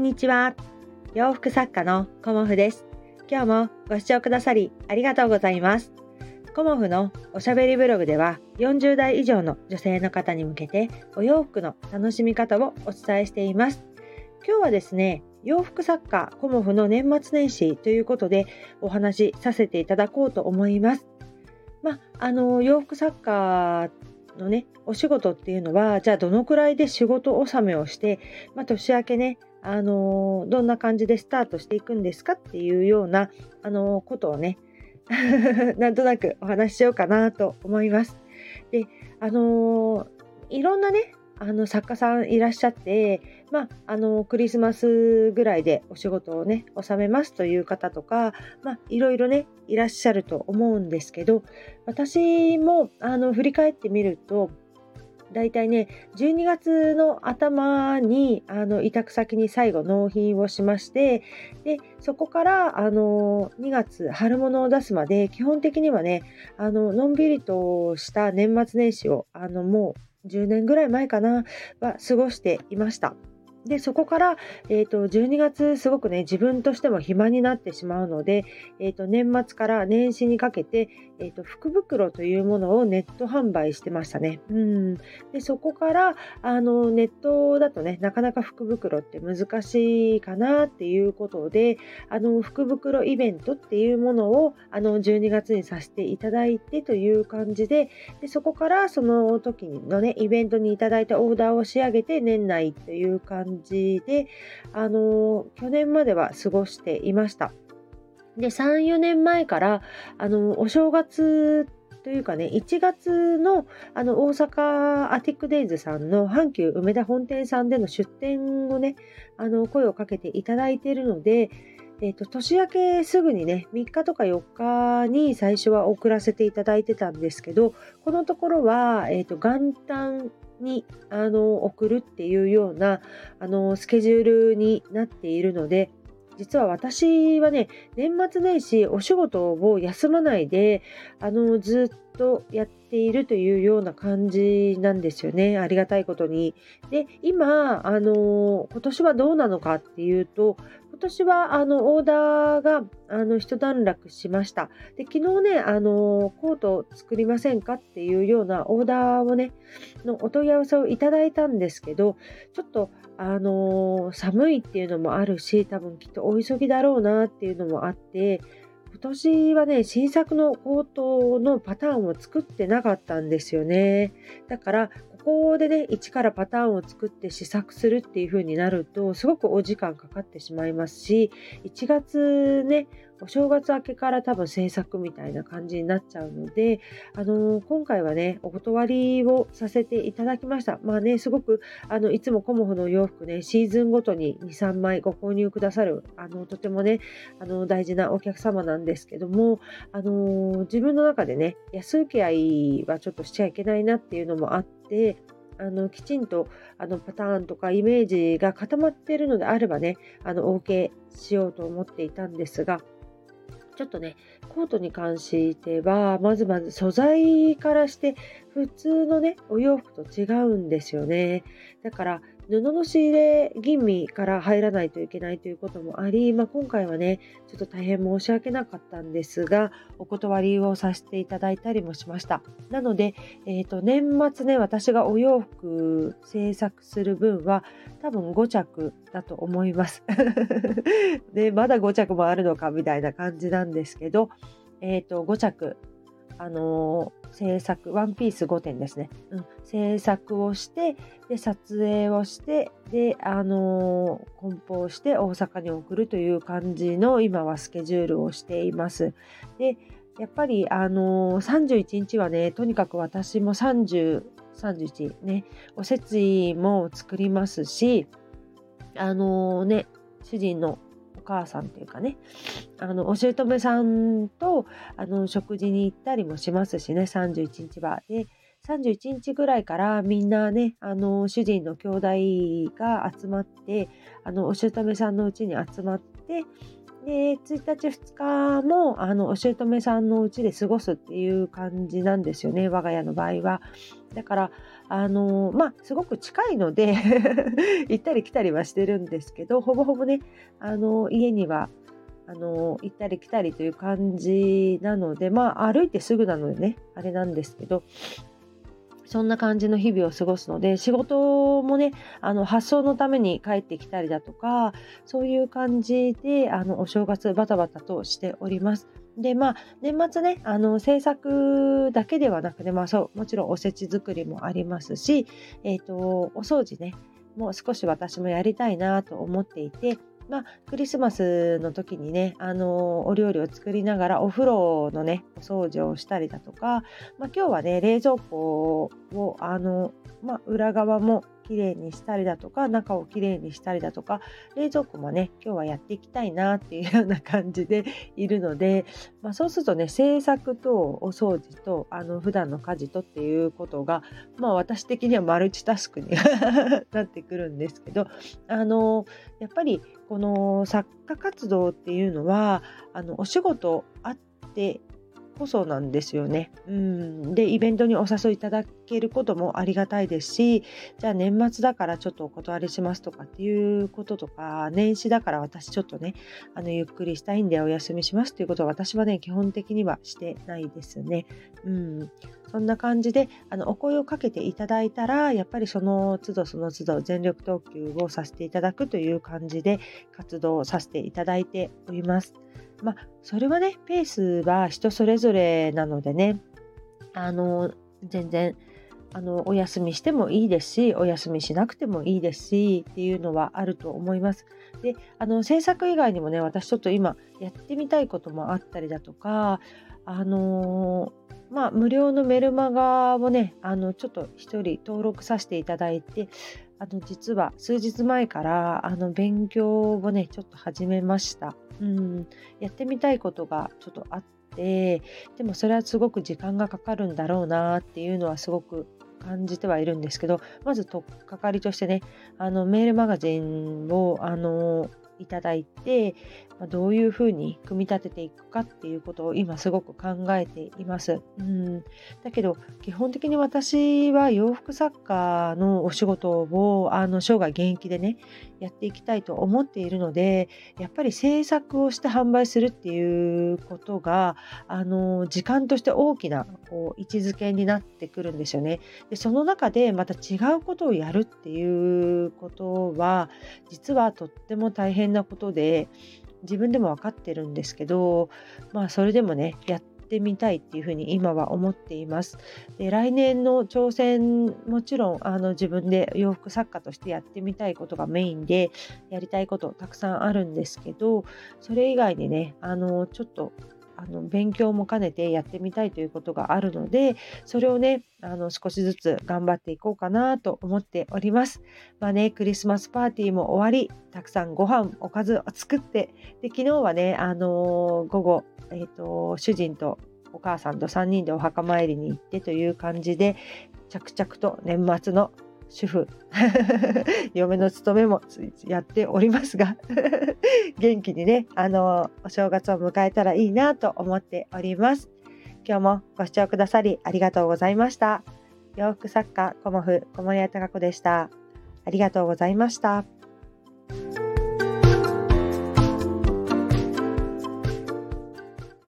んにちは。洋服作家のコモフです。今日もご視聴くださりありがとうございます。コモフのおしゃべりブログでは40代以上の女性の方に向けてお洋服の楽しみ方をお伝えしています。今日はですね、洋服作家コモフの年末年始ということでお話しさせていただこうと思います。まあ、あの洋服作家のねお仕事っていうのはじゃあどのくらいで仕事納めをして、まあ、年明けねあのどんな感じでスタートしていくんですかっていうようなあのことをね なんとなくお話ししようかなと思います。であのいろんなねあの作家さんいらっしゃって、まあ、あのクリスマスぐらいでお仕事をね収めますという方とか、まあ、いろいろねいらっしゃると思うんですけど私もあの振り返ってみるとだいたいね12月の頭にあの委託先に最後納品をしましてでそこからあの2月春物を出すまで基本的にはねあののんびりとした年末年始をあのもう10年ぐらい前かなは過ごしていました。でそこから、えーと、12月すごくね自分としても暇になってしまうので、えーと、年末から年始にかけて、えーと、福袋というものをネット販売してましたね。うんでそこからあのネットだとねなかなか福袋って難しいかなっていうことであの福袋イベントっていうものをあの12月にさせていただいてという感じででそこからその時のねイベントにいただいたオーダーを仕上げて年内という感じ感じで、あの去年までは過ごしていました。で、3、4年前から、あのお正月というかね、1月のあの大阪アティックデイズさんの阪急梅田本店さんでの出店をね、あの声をかけていただいているので、えーと、年明けすぐにね3日とか4日に最初は送らせていただいてたんですけどこのところは、えーと元旦にあの送るっていうようなあのスケジュールになっているので実は私はね年末年始お仕事を休まないであのずっとやっているというような感じなんですよねありがたいことに。で今あの今年はどうなのかっていうと年はあのオーダーがあの一段落しました。で昨日ねあのコートを作りませんかっていうようなオーダーをねのお問い合わせをいただいたんですけどちょっとあの寒いっていうのもあるし多分きっとお急ぎだろうなっていうのもあって今年はね新作のコートのパターンを作ってなかったんですよねだからこでね、一からパターンを作って試作するっていう風になると、すごくお時間かかってしまいますし、1月ね、お正月明けから多分制作みたいな感じになっちゃうので、あのー、今回はね、お断りをさせていただきました。まあね、すごく、あの、いつもコモフの洋服ね、シーズンごとに2、3枚ご購入くださる、あの、とてもね、あの、大事なお客様なんですけども、あのー、自分の中でね、安請け合いはちょっとしちゃいけないなっていうのもあって、あのきちんとあのパターンとかイメージが固まっているのであればね、あのお受けしようと思っていたんですが、ちょっとね、コートに関しては、まずまず素材からして普通のね、お洋服と違うんですよね。だから、布の仕入れ吟味から入らないといけないということもあり、まあ、今回はね、ちょっと大変申し訳なかったんですが、お断りをさせていただいたりもしました。なので、えー、と年末ね、私がお洋服制作する分は多分5着だと思います。で、まだ5着もあるのかみたいな感じなんですけど、えっ、ー、と、5着あのー、制作、ワンピース5点ですね。うん、制作をして、で、撮影をして、で、あのー、梱包して大阪に送るという感じの今はスケジュールをしています。で、やっぱり、あのー、31日はね、とにかく私も30、31ね、おせちも作りますし、あのね、主人のお母さんっていうかねあのお姑さんとあの食事に行ったりもしますしね31日は。で31日ぐらいからみんなねあの主人の兄弟が集まってあのお姑さんのうちに集まってで、1日2日も、あの、お姑さんのうちで過ごすっていう感じなんですよね、我が家の場合は。だから、あの、まあ、すごく近いので 行ったり来たりはしてるんですけど、ほぼほぼね、あの、家には、あの、行ったり来たりという感じなので、まあ、歩いてすぐなのでね、あれなんですけど、そんな感じの日々を過ごすので、仕事もね、あの発送のために帰ってきたりだとか、そういう感じで、あのお正月バタバタとしております。で、まあ、年末ね、あの制作だけではなくて、まあそう、もちろんおせち作りもありますし、えっ、ー、と、お掃除ね、もう少し私もやりたいなと思っていて、まあ、クリスマスの時にね、あのお料理を作りながらお風呂のね、お掃除をしたりだとか、まあ、今日はね、冷蔵庫を、あの、まあ、裏側もきれいにしたりだとか中をきれいにしたりだとか冷蔵庫もね今日はやっていきたいなっていうような感じでいるので、まあ、そうするとね制作とお掃除とあの普段の家事とっていうことがまあ私的にはマルチタスクに なってくるんですけどあのやっぱりこの作家活動っていうのはあのお仕事あってこそなんですよね。うん、でイベントにお誘いいただけることもありがたいですしじゃあ年末だからちょっとお断りしますとかっていうこととか年始だから私ちょっとねあのゆっくりしたいんでお休みしますっていうことは私はね基本的にはしてないですね。うん、そんな感じであのお声をかけていただいたらやっぱりその都度その都度全力投球をさせていただくという感じで活動させていただいております。まあ、それはね、ペースは人それぞれなのでね、あの、全然、あの、お休みしてもいいですし、お休みしなくてもいいですし、っていうのはあると思います。で、あの、制作以外にもね、私ちょっと今やってみたいこともあったりだとか、あのまあ、無料のメルマガをね、あの、ちょっと一人登録させていただいて、あの、実は数日前から、あの、勉強をね、ちょっと始めました。うん、やってみたいことがちょっとあってでもそれはすごく時間がかかるんだろうなっていうのはすごく感じてはいるんですけどまず取っかかりとしてねあのメールマガジンをあのいただいて、まどういうふうに組み立てていくかっていうことを今すごく考えています。うん、だけど基本的に私は洋服作家のお仕事をあの生涯現役でねやっていきたいと思っているのでやっぱり制作をして販売するっていうことがあの時間として大きなこう位置づけになってくるんですよね。でその中でまた違うことをやるっていうことは実はとっても大変なことで自分でも分かってるんですけどまあそれでもねやってみたいっていうふうに今は思っています。で来年の挑戦もちろんあの自分で洋服作家としてやってみたいことがメインでやりたいことたくさんあるんですけどそれ以外にねあのちょっとあの勉強も兼ねてやってみたいということがあるのでそれをねあの少しずつ頑張っていこうかなと思っております。まあねクリスマスパーティーも終わりたくさんご飯おかずを作ってで昨日はねあのー、午後、えーと主人とお母さんと3人でお墓参りに行ってという感じで着々と年末の主婦。嫁の務めもやっておりますが 元気にねあのお正月を迎えたらいいなと思っております。今日もご視聴くださりありがとうございました。洋服作家コモフ小森屋隆子でした。ありがとうございました。